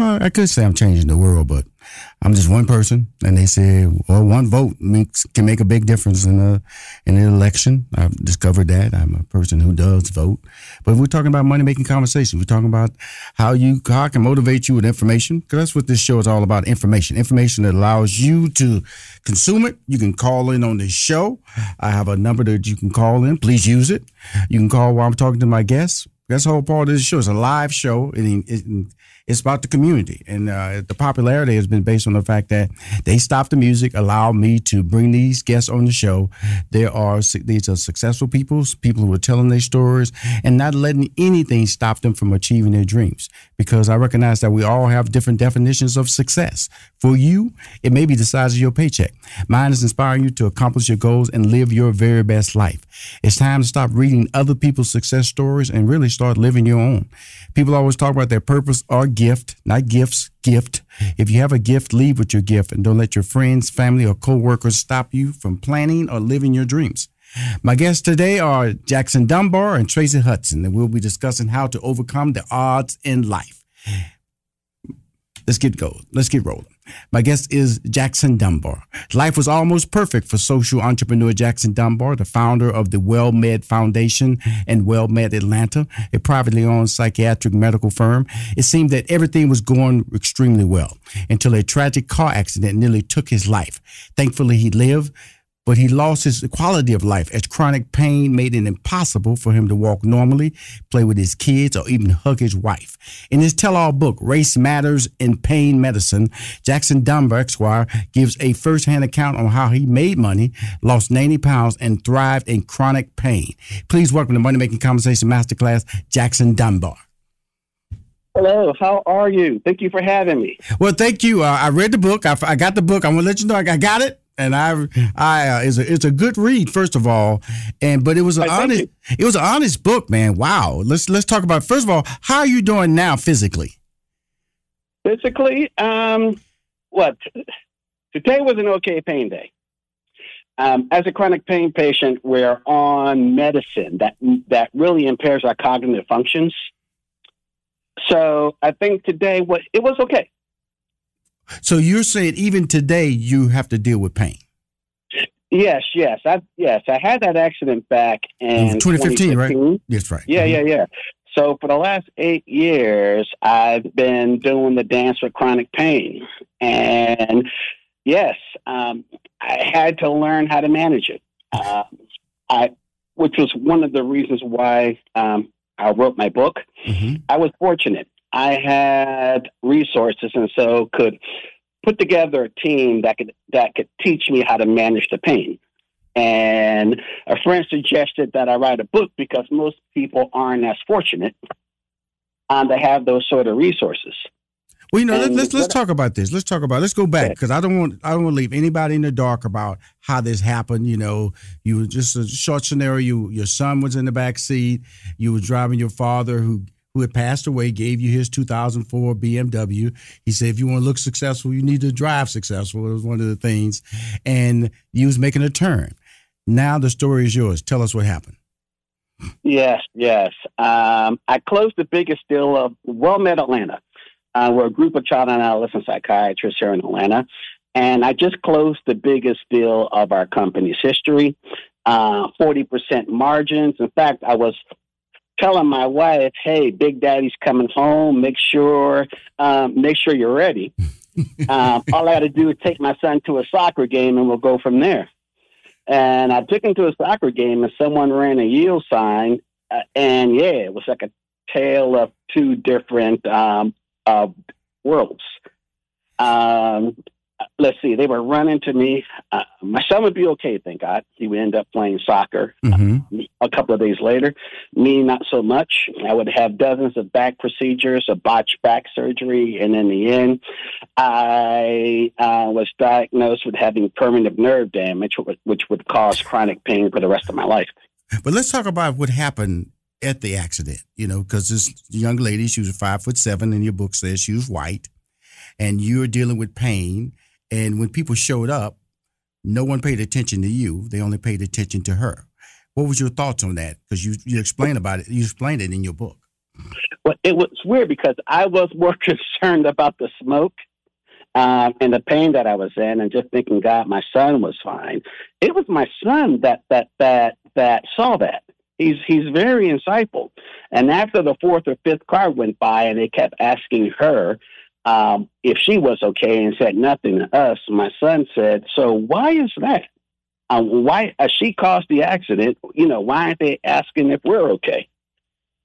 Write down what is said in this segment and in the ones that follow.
I could say I'm changing the world, but I'm just one person, and they say, well, one vote makes can make a big difference in a in an election. I've discovered that I'm a person who does vote. But we're talking about money making conversations. We're talking about how you how I can motivate you with information because that's what this show is all about. Information, information that allows you to consume it. You can call in on this show. I have a number that you can call in. Please use it. You can call while I'm talking to my guests. That's the whole part of this show. It's a live show. It, it, it's about the community, and uh, the popularity has been based on the fact that they stopped the music, allowed me to bring these guests on the show. There are these are successful people, people who are telling their stories, and not letting anything stop them from achieving their dreams. Because I recognize that we all have different definitions of success. For you, it may be the size of your paycheck. Mine is inspiring you to accomplish your goals and live your very best life. It's time to stop reading other people's success stories and really start living your own. People always talk about their purpose or gift, not gifts, gift. If you have a gift, leave with your gift and don't let your friends, family, or coworkers stop you from planning or living your dreams. My guests today are Jackson Dunbar and Tracy Hudson, and we'll be discussing how to overcome the odds in life. Let's get going. Let's get rolling. My guest is Jackson Dunbar. Life was almost perfect for social entrepreneur Jackson Dunbar, the founder of the WellMed Foundation and WellMed Atlanta, a privately owned psychiatric medical firm. It seemed that everything was going extremely well until a tragic car accident nearly took his life. Thankfully, he lived but he lost his quality of life as chronic pain made it impossible for him to walk normally, play with his kids, or even hug his wife. In his tell all book, Race Matters in Pain Medicine, Jackson Dunbar, Esquire, gives a first hand account on how he made money, lost 90 pounds, and thrived in chronic pain. Please welcome to Money Making Conversation Masterclass, Jackson Dunbar. Hello, how are you? Thank you for having me. Well, thank you. Uh, I read the book. I, I got the book. I'm gonna let you know I got it and I, I, uh, it's a, it's a good read, first of all, and but it was an I honest, it was an honest book, man. Wow. Let's let's talk about first of all, how are you doing now physically? Physically, um, what? Today was an okay pain day. Um, as a chronic pain patient, we're on medicine that that really impairs our cognitive functions. So I think today was it was okay. So you're saying even today you have to deal with pain? Yes, yes, I yes, I had that accident back in 2015, 2015. right? That's right. Yeah, mm-hmm. yeah, yeah. So for the last eight years, I've been doing the dance with chronic pain, and yes, um, I had to learn how to manage it. Uh, I which was one of the reasons why um, I wrote my book. Mm-hmm. I was fortunate. I had resources, and so could put together a team that could that could teach me how to manage the pain. And a friend suggested that I write a book because most people aren't as fortunate um, to have those sort of resources. Well, you know, let's And let's, let's talk about this. Let's talk about. Let's go back because I don't want I don't want to leave anybody in the dark about how this happened. You know, you were just a short scenario. You your son was in the back seat. You were driving your father who who had passed away gave you his 2004 BMW. He said, if you want to look successful, you need to drive successful. It was one of the things, and you was making a turn. Now the story is yours. Tell us what happened. Yes, yes. Um, I closed the biggest deal of WellMed Atlanta. Uh, we're a group of child and adolescent psychiatrists here in Atlanta. And I just closed the biggest deal of our company's history, uh, 40% margins. In fact, I was telling my wife, hey, Big Daddy's coming home. Make sure, um, make sure you're ready. um, all I got to do is take my son to a soccer game and we'll go from there. And I took him to a soccer game, and someone ran a yield sign, uh, and yeah, it was like a tale of two different um, uh, worlds. Um, let's see, they were running to me. Uh, my son would be okay, thank God. He would end up playing soccer Mm-hmm. a couple of days later. Me, not so much. I would have dozens of back procedures, a botched back surgery, and in the end, I uh, was diagnosed with having permanent nerve damage, which which would cause chronic pain for the rest of my life. But let's talk about what happened at the accident. You know, because this young lady, she was five foot seven, and your book says she was white, and you're dealing with pain. And when people showed up, no one paid attention to you; they only paid attention to her. What was your thoughts on that? Because you you explained about it. You explained it in your book. Well, it was weird because I was more concerned about the smoke um, and the pain that I was in, and just thinking, God, my son was fine. It was my son that that that that saw that. He's he's very insightful. And after the fourth or fifth car went by, and they kept asking her um, if she was okay, and said nothing to us. My son said, "So why is that? Um, why uh, she caused the accident? You know, why aren't they asking if we're okay?"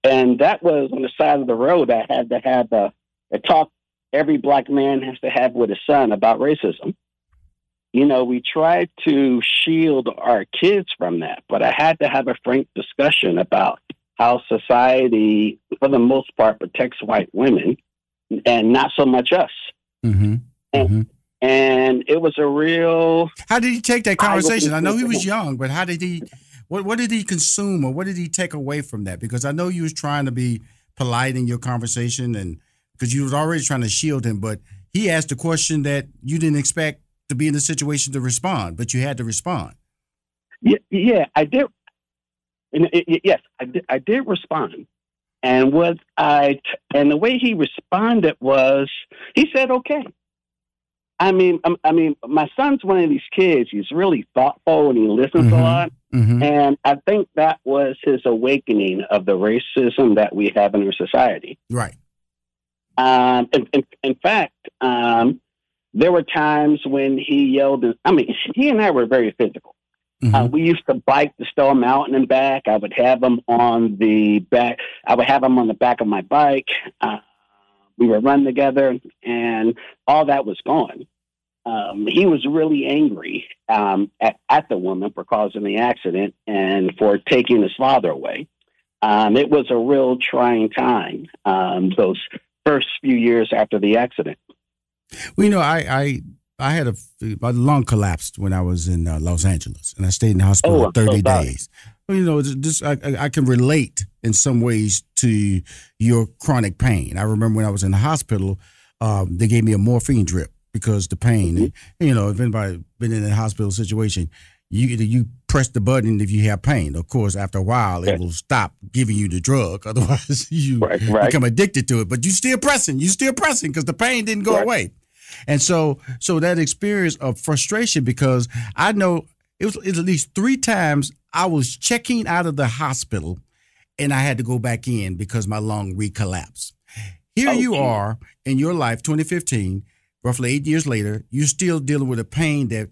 And that was on the side of the road. I had to have a, a talk every black man has to have with his son about racism. You know, we try to shield our kids from that, but I had to have a frank discussion about how society, for the most part, protects white women and not so much us. Mm-hmm. And, and it was a real. How did he take that conversation? I know he was young, but how did he? What what did he consume, or what did he take away from that? Because I know you was trying to be polite in your conversation, and because you was already trying to shield him, but he asked a question that you didn't expect to be in the situation to respond, but you had to respond. Yeah, yeah I did. And it, it- yes, I did, I did respond. And what I and the way he responded was he said, "Okay." I mean, um, I mean, my son's one of these kids. He's really thoughtful and he listens a Mhm. lot. Mm-hmm. And I think that was his awakening of the racism that we have in our society. Right. Um, in, in, in fact, um, there were times when he yelled. I mean, he and I were very physical. Uh, Mhm. we used to bike the Stone Mountain and back. I would have them on the back. I would have them on the back of my bike. Uh, we would run together, and all that was gone. Um, he was really angry um, at, at the woman for causing the accident and for taking his father away. Um, it was a real trying time. Um, those first few years after the accident. Well, you know, I I I had a, a lung collapsed when I was in uh, Los Angeles, and I stayed in the hospital Oh, for I'm so thirty days. Well, you know, this I, I I can relate in some ways to your chronic pain. I remember when I was in the hospital, um, they gave me a morphine drip because the pain. Mm-hmm. You know, if anybody been in a hospital situation, you you press the button if you have pain. Of course, after a while, it will stop giving you the drug. Otherwise, you Right, right. become addicted to it. But you still pressing. You still pressing because the pain didn't go Right. away. And so, so that experience of frustration because I know it was, it was at least three times I was checking out of the hospital, and I had to go back in because my lung recollapsed. Here Oh, you are in your life, 2015, roughly eight years later, you're still dealing with a pain that,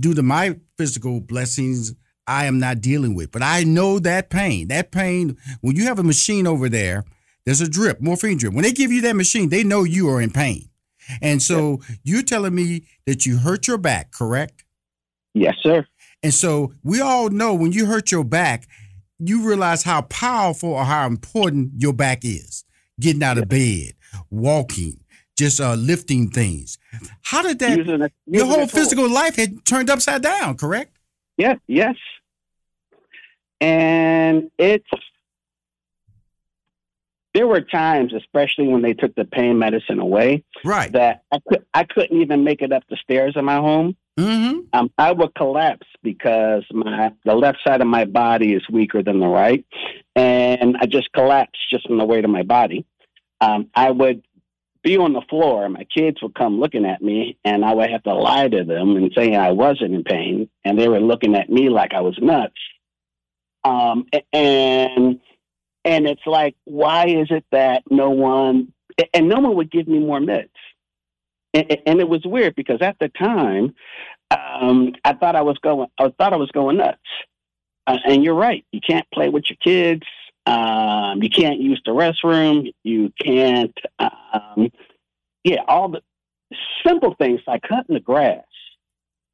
due to my physical blessings, I am not dealing with. But I know that pain. That pain, when you have a machine over there, there's a drip, morphine drip. When they give you that machine, they know you are in pain. And so you're telling me that you hurt your back, correct? Yes, sir. And so we all know when you hurt your back, you realize how powerful or how important your back is. Getting out of bed, walking, just uh, lifting things. How did that? Using a- your whole physical life had turned upside down, correct? Yeah, yes. And it's there were times, especially when they took the pain medicine away, Right. that I could I couldn't even make it up the stairs in my home. Mm-hmm. Um, I would collapse because my the left side of my body is weaker than the right, and I just collapsed just from the weight of my body. Um, I would be on the floor, and my kids would come looking at me, and I would have to lie to them and say I wasn't in pain, and they were looking at me like I was nuts. Um, and and it's like, why is it that no one and no one would give me more meds? And, and it was weird because at the time, um, I thought I was going, I thought I was going nuts. Uh, and you're right. You can't play with your kids. Um, you can't use the restroom. You can't, um, yeah, all the simple things like cutting the grass.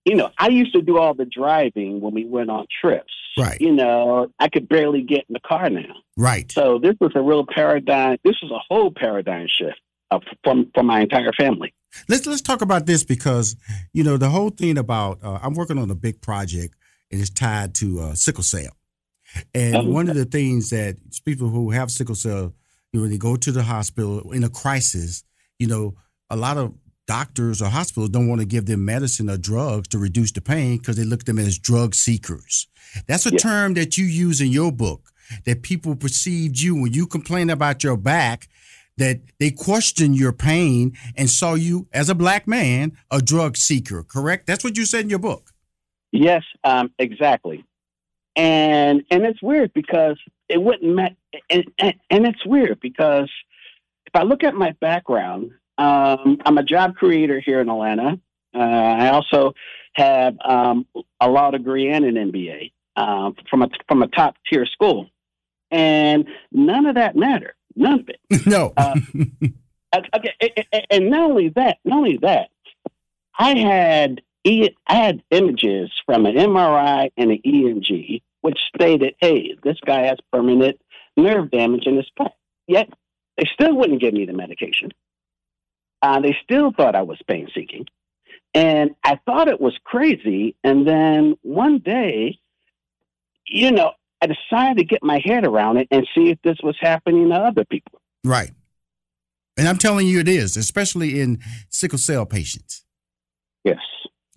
You know, I used to do all the driving when we went on trips. Right. You know, I could barely get in the car now. Right. So this was a real paradigm. This was a whole paradigm shift uh, from for my entire family. Let's let's talk about this because you know the whole thing about uh, I'm working on a big project and it's tied to uh, sickle cell. And Oh, one of the things that people who have sickle cell, you know, when they go to the hospital in a crisis, you know, a lot of doctors or hospitals don't want to give them medicine or drugs to reduce the pain because they look at them as drug seekers. That's a Yeah. term that you use in your book that people perceived you when you complained about your back that they questioned your pain and saw you as a black man a drug seeker correct that's what you said in your book Yes, um, exactly. And and it's weird because it wouldn't met. And, and and it's weird because if I look at my background, um, I'm a job creator here in Atlanta. Uh, I also have um, a law degree and an MBA um, from a from a top tier school, and none of that mattered. None of it. no Uh, Okay, a- a- and not only that, not only that, I had I had images from an MRI and an EMG, which stated, "Hey, this guy has permanent nerve damage in his back." Yet they still wouldn't give me the medication. Uh, they still thought I was pain seeking, and I thought it was crazy. And then one day, you know, I decided to get my head around it and see if this was happening to other people. right and i'm telling you it is especially in sickle cell patients Yes.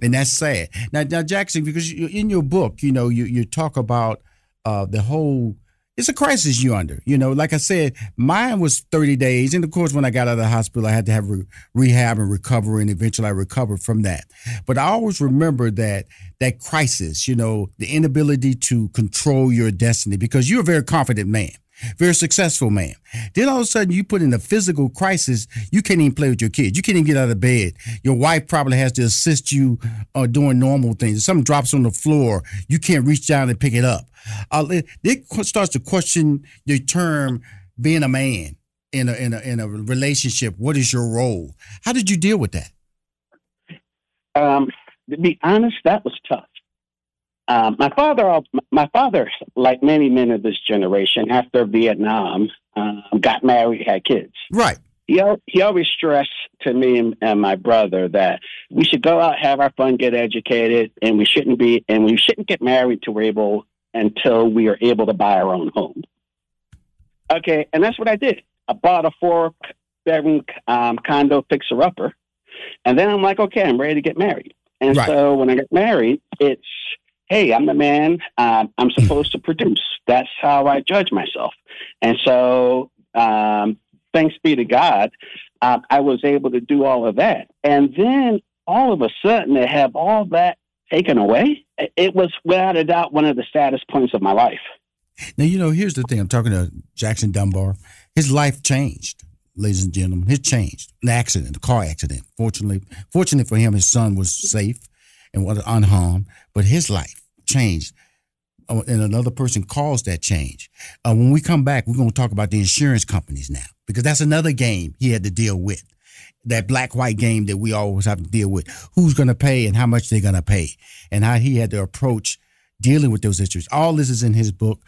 and that's sad now, now jackson because you, in your book you know you, you talk about uh, the whole it's a crisis you under you know? Like i said mine was 30 days and of course when i got out of the hospital i had to have re- rehab and recovery and eventually i recovered from that. But i always remember that that crisis you know the inability to control your destiny because you're a very confident man very successful man. Then all of a sudden you put in a physical crisis. You can't even play with your kids. You can't even get out of bed. Your wife probably has to assist you uh, doing normal things. If something drops on the floor, you can't reach down and pick it up. Uh, it, it starts to question your term being a man in a, in a in a relationship. What is your role? How did you deal with that? Um, to be honest, that was tough. Um, my father, my father, like many men of this generation, after Vietnam, um, got married, had kids. Right. He he always stressed to me and, and my brother that we should go out, have our fun, get educated, and we shouldn't be, and we shouldn't get married to able until we are able to buy our own home. Okay, and that's what I did. I bought a four bedroom um, condo fixer upper, and then I'm like, okay, I'm ready to get married. And Right. so when I get married, it's hey, I'm the man. Um, I'm supposed to produce. That's how I judge myself. And so, um, thanks be to God, uh, I was able to do all of that. And then all of a sudden, to have all that taken away, it- was without a doubt one of the saddest points of my life. Now, you know, here's the thing. I'm talking to Jackson Dunbar. His life changed, ladies and gentlemen. It changed. An accident, a car accident. Fortunately, fortunately for him, his son was safe and was unharmed, but his life changed. uh, and another person caused that change. Uh, when we come back, we're going to talk about the insurance companies now because that's another game he had to deal with. That black white game that we always have to deal with. Who's going to pay and how much they're going to pay, and how he had to approach dealing with those issues. All this is in his book,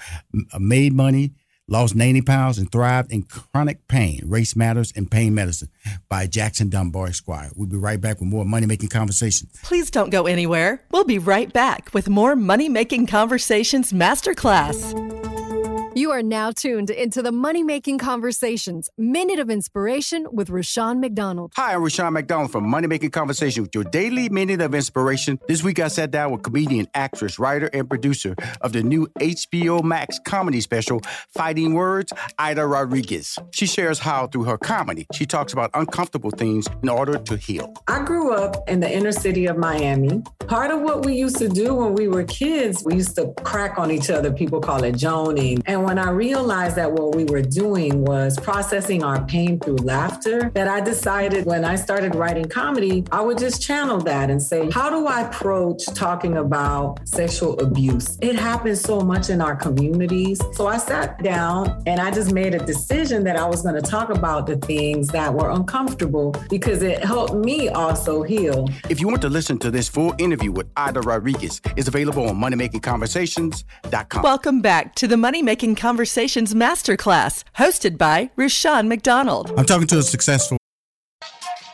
Made Money lost 90 pounds and thrived in chronic pain, race matters, and pain medicine by Jackson Dunbar Esquire. We'll be right back with more money making conversations. Please don't go anywhere. We'll be right back with more money making conversations masterclass. You are now tuned into the Money Making Conversations Minute of Inspiration with Rushion McDonald. Hi, I'm Rushion McDonald from Money Making Conversation with your daily Minute of Inspiration. This week I sat down with comedian, actress, writer, and producer of the new HBO Max comedy special, Fighting Words, Ida Rodriguez. She shares how, through her comedy, she talks about uncomfortable things in order to heal. I grew up in the inner city of Miami. Part of what we used to do when we were kids, we used to crack on each other. People call it joning. And when I realized that what we were doing was processing our pain through laughter, that I decided when I started writing comedy, I would just channel that and say, how do I approach talking about sexual abuse? It happens so much in our communities. So I sat down and I just made a decision that I was going to talk about the things that were uncomfortable because it helped me also heal. If you want to listen to this full interview with Ida Rodriguez, it's available on moneymakingconversations.com. Welcome back to the Money Making Conversations Masterclass, hosted by Rushion McDonald. I'm talking to a successful.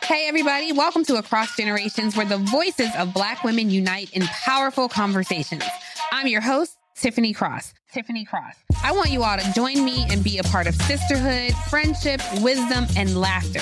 Hey, everybody, welcome to Across Generations, where the voices of Black women unite in powerful conversations. I'm your host, Tiffany Cross. Tiffany Cross. I want you all to join me and be a part of sisterhood, friendship, wisdom, and laughter.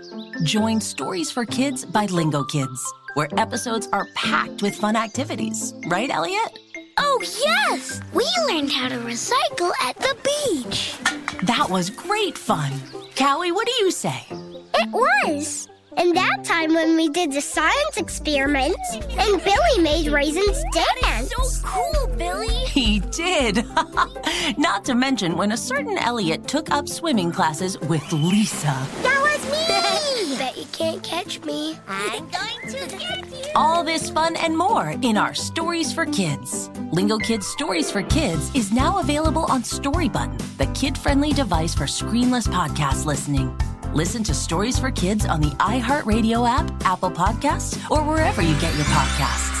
Join Stories for Kids by Lingo Kids, where episodes are packed with fun activities. Right, Elliot? Oh, yes! We learned how to recycle at the beach. That was great fun. Callie, what do you say? It was. And that time when we did the science experiment, and Billy made raisins dance. So cool, Billy. He did. Not to mention when a certain Elliot took up swimming classes with Lisa. Catch me. I'm going to get you. All this fun and more in our Stories for Kids. Lingo Kids Stories for Kids is now available on Story Button, the kid-friendly device for screenless podcast listening. Listen to Stories for Kids on the iHeartRadio app, Apple Podcasts, or wherever you get your podcasts.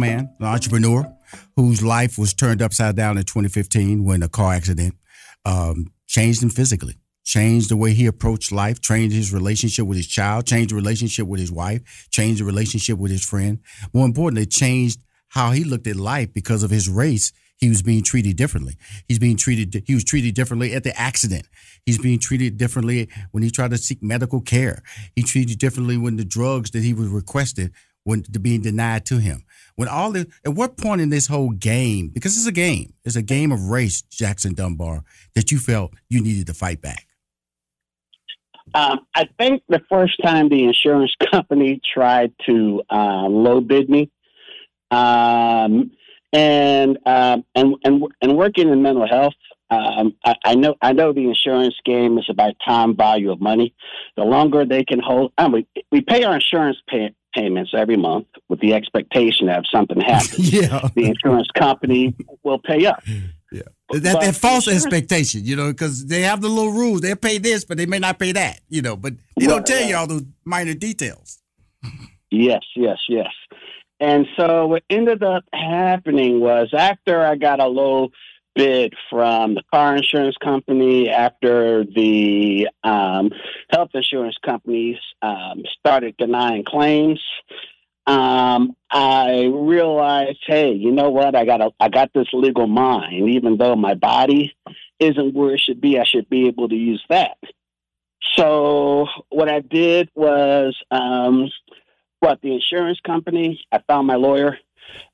Man, an entrepreneur whose life was turned upside down in 2015 when a car accident um, changed him physically, changed the way he approached life, changed his relationship with his child, changed the relationship with his wife, changed the relationship with his friend. More importantly, changed how he looked at life because of his race he was being treated differently. He's being treated. He was treated differently at the accident. He's being treated differently when he tried to seek medical care. He treated differently when the drugs that he was requested were being denied to him. When all the at what point in this whole game, because it's a game, it's a game of race, Jackson Dunbar, that you felt you needed to fight back. Um, I think the first time the insurance company tried to uh, low bid me, um, and um, and and and working in mental health, Um, I, I know I know the insurance game is about time value of money. The longer they can hold, I mean, we pay our insurance pay, payments every month with the expectation that if something happens, yeah. the insurance company will pay up. Yeah. That, that false expectation, you know, because they have the little rules. They pay this, but they may not pay that, you know. But they don't tell you all those minor details. Yes, yes, yes. And so what ended up happening was after I got a low bid from the car insurance company, after the um, health insurance companies um, started denying claims, um, I realized, hey, you know what? I got a, I got this legal mind. Even though my body isn't where it should be, I should be able to use that. So what I did was, um, what the insurance company. I found my lawyer,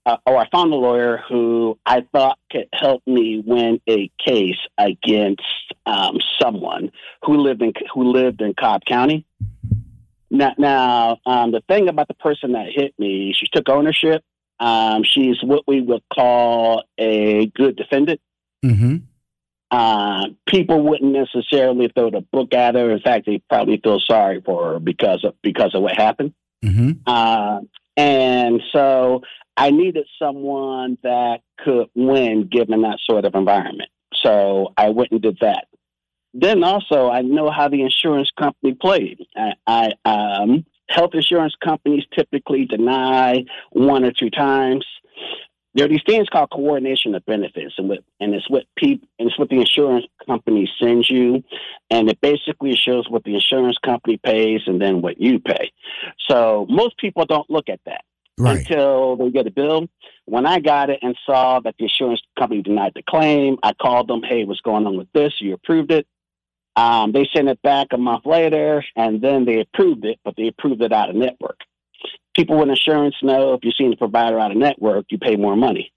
uh, or I found a lawyer who I thought could help me win a case against um, someone who lived in who lived in Cobb County. Now, now um, the thing about the person that hit me, she took ownership. Um, she's what we would call a good defendant. Mm-hmm. Uh, people wouldn't necessarily throw the book at her. In fact, they probably feel sorry for her because of because of what happened. Mm-hmm. Uh, and so I needed someone that could win given that sort of environment. So I went and did that. Then also, I know how the insurance company played. I, I um, health insurance companies typically deny one or two times. There are these things called coordination of benefits, and, what, and it's what people and it's what the insurance company sends you, and it basically shows what the insurance company pays and then what you pay. So most people don't look at that right. until they get a bill. When I got it and saw that the insurance company denied the claim, I called them. Hey, what's going on with this? You approved it. Um, they sent it back a month later, and then they approved it, but they approved it out of network people with insurance know if you're seeing the provider out of network, you pay more money.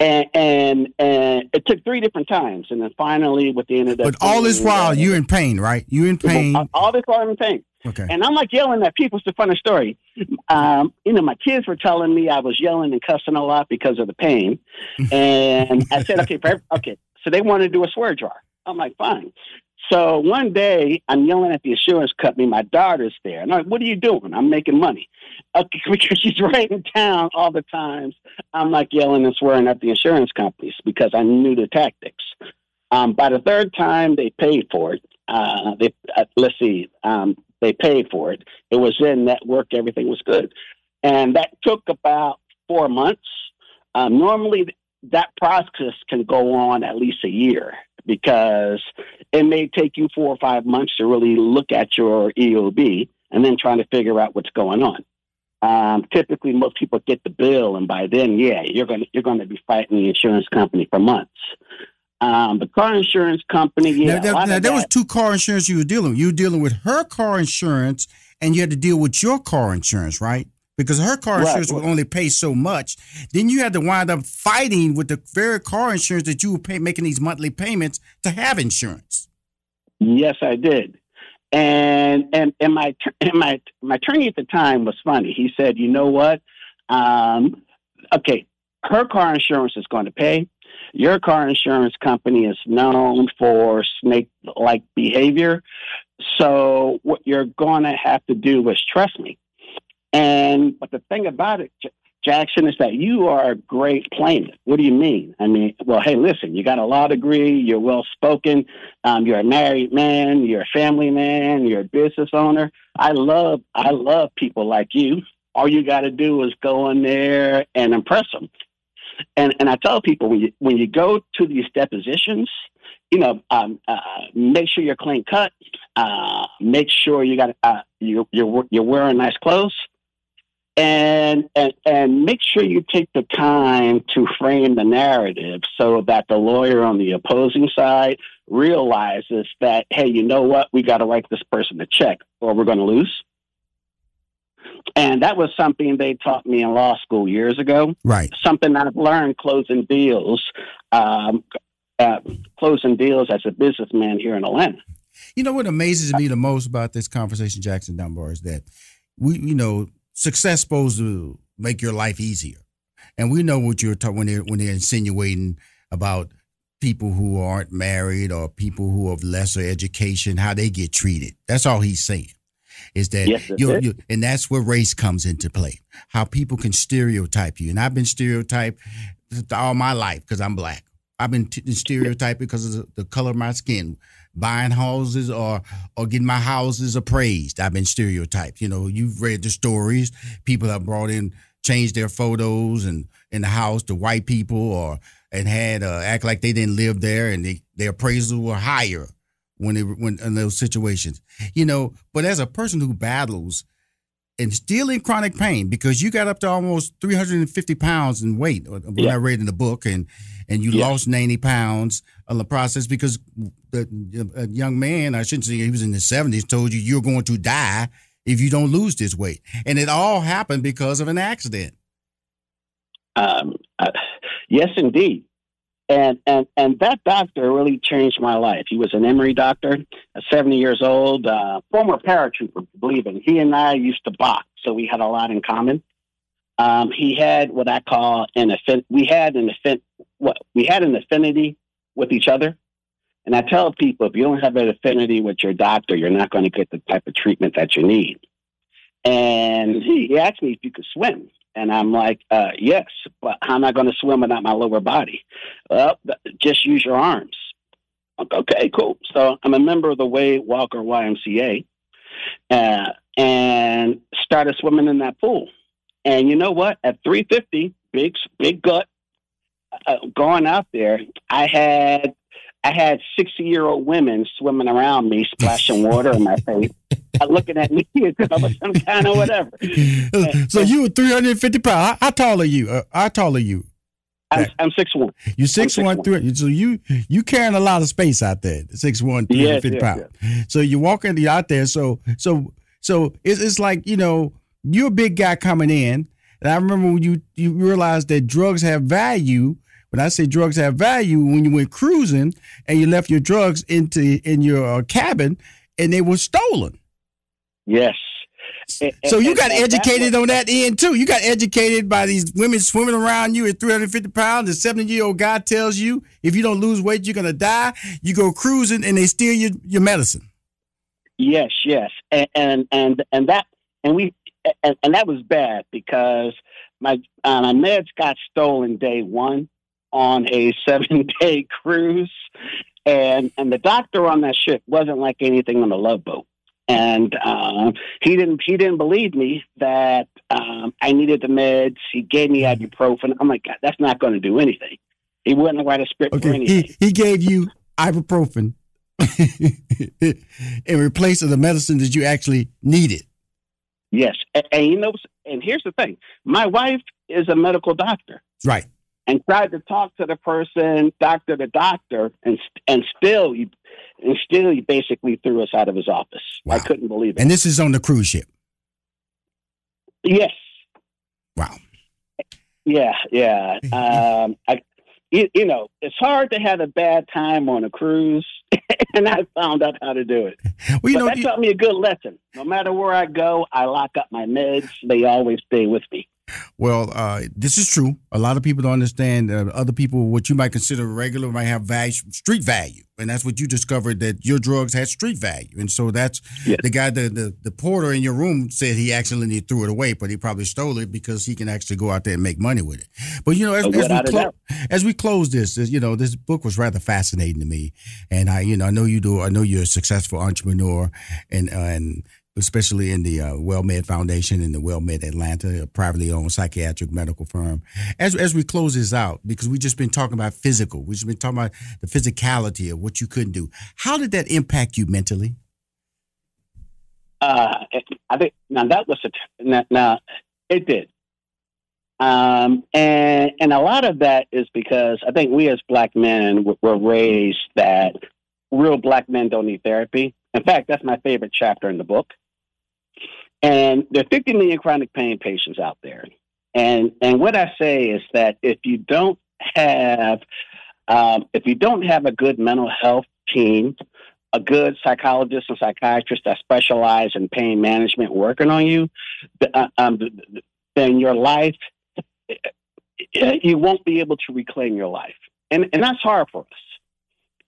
And and and it took three different times, and then finally, with the end of that. But all this while, you're in pain, right? You're in pain. All this while I'm in pain. Okay. And I'm like yelling at people. It's a funny story. Um, you know, my kids were telling me I was yelling and cussing a lot because of the pain, and I said, okay, okay. So they wanted to do a swear jar. I'm like, fine. So one day I'm yelling at the insurance company. My daughter's there. And I'm like, what are you doing? I'm making money. Okay, because she's writing down all the times I'm like yelling and swearing at the insurance companies because I knew the tactics. Um, by the third time they paid for it, uh, they, uh, let's see, um, they paid for it. It was in network. Everything was good. And that took about four months. Um, normally that process can go on at least a year because it may take you four or five months to really look at your EOB and then trying to figure out what's going on. Um, typically, most people get the bill, and by then, yeah, you're going to you're going to be fighting the insurance company for months. Um, the car insurance company, yeah. Now, there, now, there was two car insurance you were dealing with. You were dealing with her car insurance, and you had to deal with your car insurance, right? Because her car Right. insurance would only pay so much. Then you had to wind up fighting with the very car insurance that you were pay, making these monthly payments to have insurance. Yes, I did. And and and my and my my attorney at the time was funny. He said, "You know what? Um, okay, her car insurance is going to pay. Your car insurance company is known for snake-like behavior. So what you're going to have to do is trust me." And but the thing about it, Jackson, is that you are a great plaintiff. What do you mean? I mean, well, hey, listen, you got a law degree, you're well spoken, um, you're a married man, you're a family man, you're a business owner. I love, I love people like you. All you got to do is go in there and impress them. And and I tell people when you when you go to these depositions, you know, um, uh, make sure you're clean cut. Uh, make sure you got uh, you you're you're wearing nice clothes and, and and make sure you take the time to frame the narrative so that the lawyer on the opposing side realizes that hey you know what? We got to write this person a check or we're going to lose. And that was something they taught me in law school years ago. Right. something i've learned closing deals um, uh, closing deals as a businessman here in atlanta. You know what amazes me the most about this conversation, Jackson Dunbar, is that we, you know, success supposed to make your life easier, and we know what you're talking when they're when they're insinuating about people who aren't married or people who have lesser education, how they get treated. That's all he's saying. Is that Yes, you, it. you and that's where race comes into play. How people can stereotype you, and I've been stereotyped all my life because I'm black. I've been t- stereotyped because of the, the color of my skin. Buying houses or or getting my houses appraised. I've been stereotyped. You know, you've read the stories. People have brought in, changed their photos and in the house to white people or and had uh, act like they didn't live there and they, their appraisals were higher when they when in those situations. You know, but as a person who battles and still in chronic pain because you got up to almost 350 pounds in weight when Yeah. I read in the book and and you Yeah. lost 90 pounds on the process because the a young man I shouldn't say he was in his 70s told you you're going to die if you don't lose this weight and it all happened because of an accident Um, uh, yes, indeed. And, and and that doctor really changed my life. He was an Emory doctor, uh, 70 years old, uh, former paratrooper, believe it. He and I used to box, so we had a lot in common. Um, he had what I call an affin- we had an affin- what we had an affinity with each other. And I tell people if you don't have an affinity with your doctor, you're not going to get the type of treatment that you need. And he asked me if you could swim. And I'm like, uh, yes, but how am I going to swim without my lower body? Well, just use your arms. Okay, cool. So I'm a member of the Wade Walker YMCA uh, and started swimming in that pool. And you know what? At 350, big, big gut, uh, going out there, I had I had 60 year old women swimming around me, splashing water in my face, uh, looking at me as if I was some kind of whatever. so you were 350 pounds how, how tall are you uh, how tall are you I'm, I'm six one. You're six one, three. So you you carrying a lot of space out there. Six one, three Yes, fifty yes, pounds. So you're walking out there. So so so it's it's like you know you're a big guy coming in, and I remember when you you realized that drugs have value. When I say drugs have value, when you went cruising and you left your drugs into in your uh, cabin and they were stolen. Yes. So you got educated on that end too. You got educated by these women swimming around you at 350 pounds. The 70 year old guy tells you if you don't lose weight, you're gonna die. You go cruising and they steal your, your medicine. Yes, yes, and and and, and that and we and, and that was bad because my uh, my meds got stolen day one on a seven day cruise, and and the doctor on that ship wasn't like anything on the love boat, and um, he didn't he didn't believe me that um, I needed the meds. He gave me ibuprofen. I'm like, God, that's not going to do anything. He wouldn't write a script for Okay, anything. he he gave you ibuprofen in replace of the medicine that you actually needed. Yes, and, and you know, and here's the thing: my wife is a medical doctor, Right. And tried to talk to the person, doctor to doctor, and and still, he, and still, he basically threw us out of his office. I couldn't believe it. And this is on the cruise ship. Yes. Wow. Yeah, yeah. Um, I, you, you know, it's hard to have a bad time on a cruise, and I found out how to do it. Well, you but know, that you- taught me a good lesson. No matter where I go, I lock up my meds. They always stay with me. Well, uh, this is true. A lot of people don't understand. Uh, other people, what you might consider regular, might have value, street value, and that's what you discovered that your drugs had street value. And so that's the guy, the, the the porter in your room said he accidentally threw it away, but he probably stole it because he can actually go out there and make money with it. But you know, as, Oh, as we clo- as we close this, uh, you know, this book was rather fascinating to me, and I, you know, I know you do. I know you're a successful entrepreneur, and uh, and especially in the uh, WellMed Foundation and the WellMed Atlanta, a privately owned psychiatric medical firm. As as we close this out, because we've just been talking about physical, we've just been talking about the physicality of what you couldn't do. How did that impact you mentally? Uh, I think now that was a now, now it did, um, and and a lot of that is because I think we as black men were raised that real black men don't need therapy. In fact, that's my favorite chapter in the book. And there are 50 million chronic pain patients out there, and and what I say is that if you don't have um, if you don't have a good mental health team, a good psychologist and psychiatrist that specialize in pain management working on you, uh, um, th- th- then your life, you won't be able to reclaim your life. And, and that's hard for us.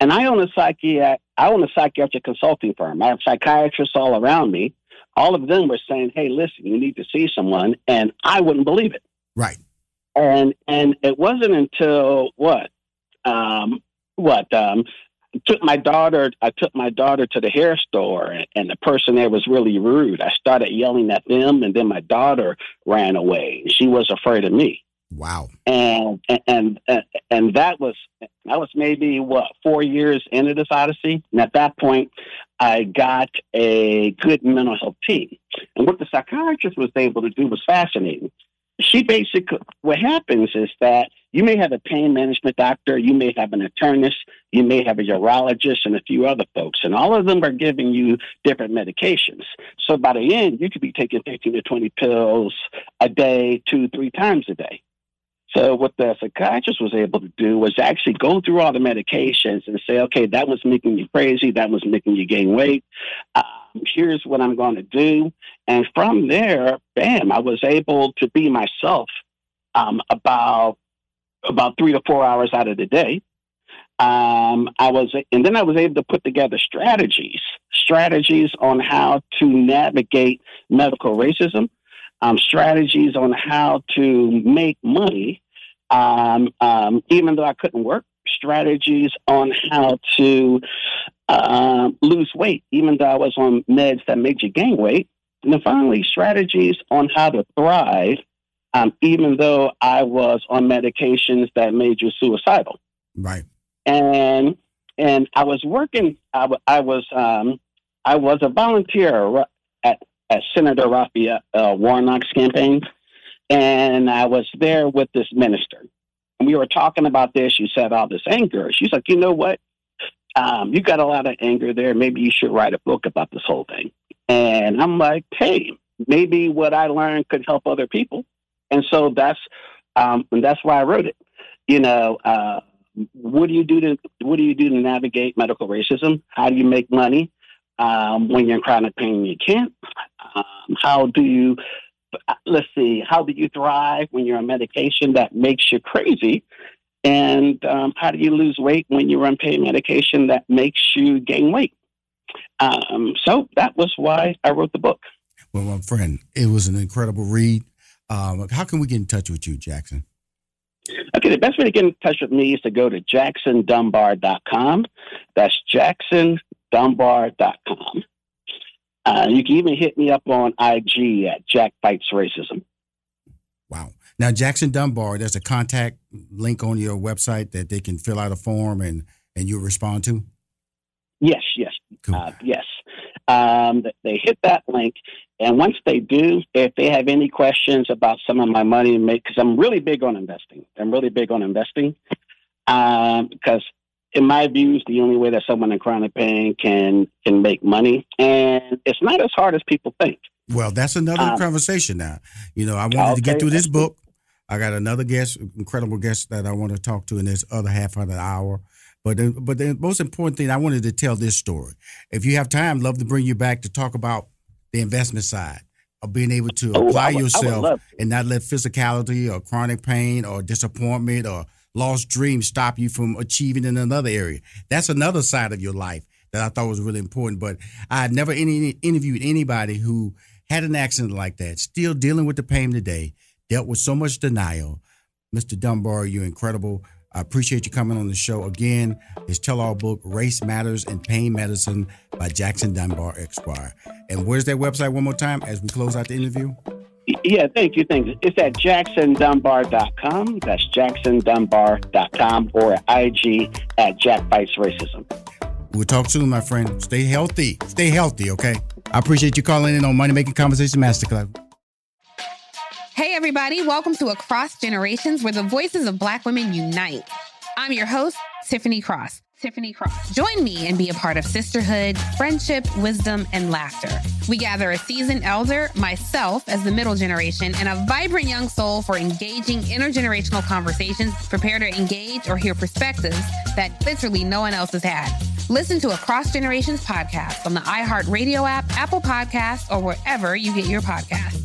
And I own a psychiatric, I own a psychiatric consulting firm. I have psychiatrists all around me. All of them were saying, "Hey, listen, you need to see someone," and I wouldn't believe it. Right. And and it wasn't until what, um, what um, took my daughter. I took my daughter to the hair store, and, and the person there was really rude. I started yelling at them, and then my daughter ran away. She was afraid of me. Wow. And and and that was that was maybe what four years into this odyssey. And at that point, I got a good mental health team. And what the psychiatrist was able to do was fascinating. She basically what happens is that you may have a pain management doctor, you may have an internist, you may have a urologist, and a few other folks, and all of them are giving you different medications. So by the end, you could be taking 15 to 20 pills a day, two, three times a day. So what the psychiatrist was able to do was actually go through all the medications and say, okay, that was making you crazy. That was making you gain weight. Um, here's what I'm going to do. And from there, bam, I was able to be myself um, about about three to four hours out of the day. Um, I was, and then I was able to put together strategies, strategies on how to navigate medical racism um, strategies on how to make money, um, um, even though I couldn't work, strategies on how to uh, lose weight, even though I was on meds that made you gain weight. And then finally, strategies on how to thrive, um, even though I was on medications that made you suicidal. Right. And and I was working. I, w- I was um, I was a volunteer at at Senator Raphael uh, Warnock's campaign, and I was there with this minister. And we were talking about this. You said all this anger. She's like, you know what? Um, you got a lot of anger there. Maybe you should write a book about this whole thing. And I'm like, hey, maybe what I learned could help other people. And so that's um, and that's why I wrote it. You know, uh, what do you do to what do you do to navigate medical racism? How do you make money um, when you're in chronic pain? You can't. Um, how do you, let's see, how do you thrive when you're on medication that makes you crazy? And um, how do you lose weight when you're on pain medication that makes you gain weight? Um, so that was why I wrote the book. Well, my friend, it was an incredible read. Um, how can we get in touch with you, Jackson? Okay, the best way to get in touch with me is to go to jacksondunbar.com. That's jacksondunbar.com. Uh, you can even hit me up on IG at Jack Fights Racism. Wow. Now, Jackson Dunbar, there's a contact link on your website that they can fill out a form and, and you respond to? Yes, yes, cool. uh, yes. Um, they hit that link, and once they do, if they have any questions about some of my money, because I'm really big on investing. I'm really big on investing um, because in my views, the only way that someone in chronic pain can can make money, and it's not as hard as people think. Well, that's another um, conversation now. You know, I wanted okay, to get through this book. I got another guest, incredible guest that I want to talk to in this other half of the hour. But the, but the most important thing, I wanted to tell this story. If you have time, love to bring you back to talk about the investment side of being able to oh, apply would, yourself and not let physicality or chronic pain or disappointment or lost dreams stop you from achieving in another area. That's another side of your life that I thought was really important. But I had never any, interviewed anybody who had an accident like that, still dealing with the pain today, dealt with so much denial. Mr. Dunbar, you're incredible. I appreciate you coming on the show again. His tell all book, Race Matters in Pain Medicine by Jackson Dunbar Esquire. And where's that website one more time as we close out the interview? Yeah, thank you. Thanks. It's at jacksondunbar.com. That's jacksondunbar.com or IG at Jack Fights Racism. We'll talk soon, my friend. Stay healthy. Stay healthy, okay? I appreciate you calling in on Money Making Conversation Masterclass. Hey, everybody. Welcome to Across Generations, where the voices of Black women unite. I'm your host, Tiffany Cross. Tiffany Cross. Join me and be a part of sisterhood, friendship, wisdom, and laughter. We gather a seasoned elder, myself as the middle generation, and a vibrant young soul for engaging intergenerational conversations. Prepare to engage or hear perspectives that literally no one else has had. Listen to Across Generations podcast on the iHeartRadio app, Apple Podcasts, or wherever you get your podcasts.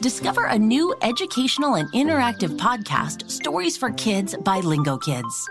Discover a new educational and interactive podcast, Stories for Kids by Lingo Kids.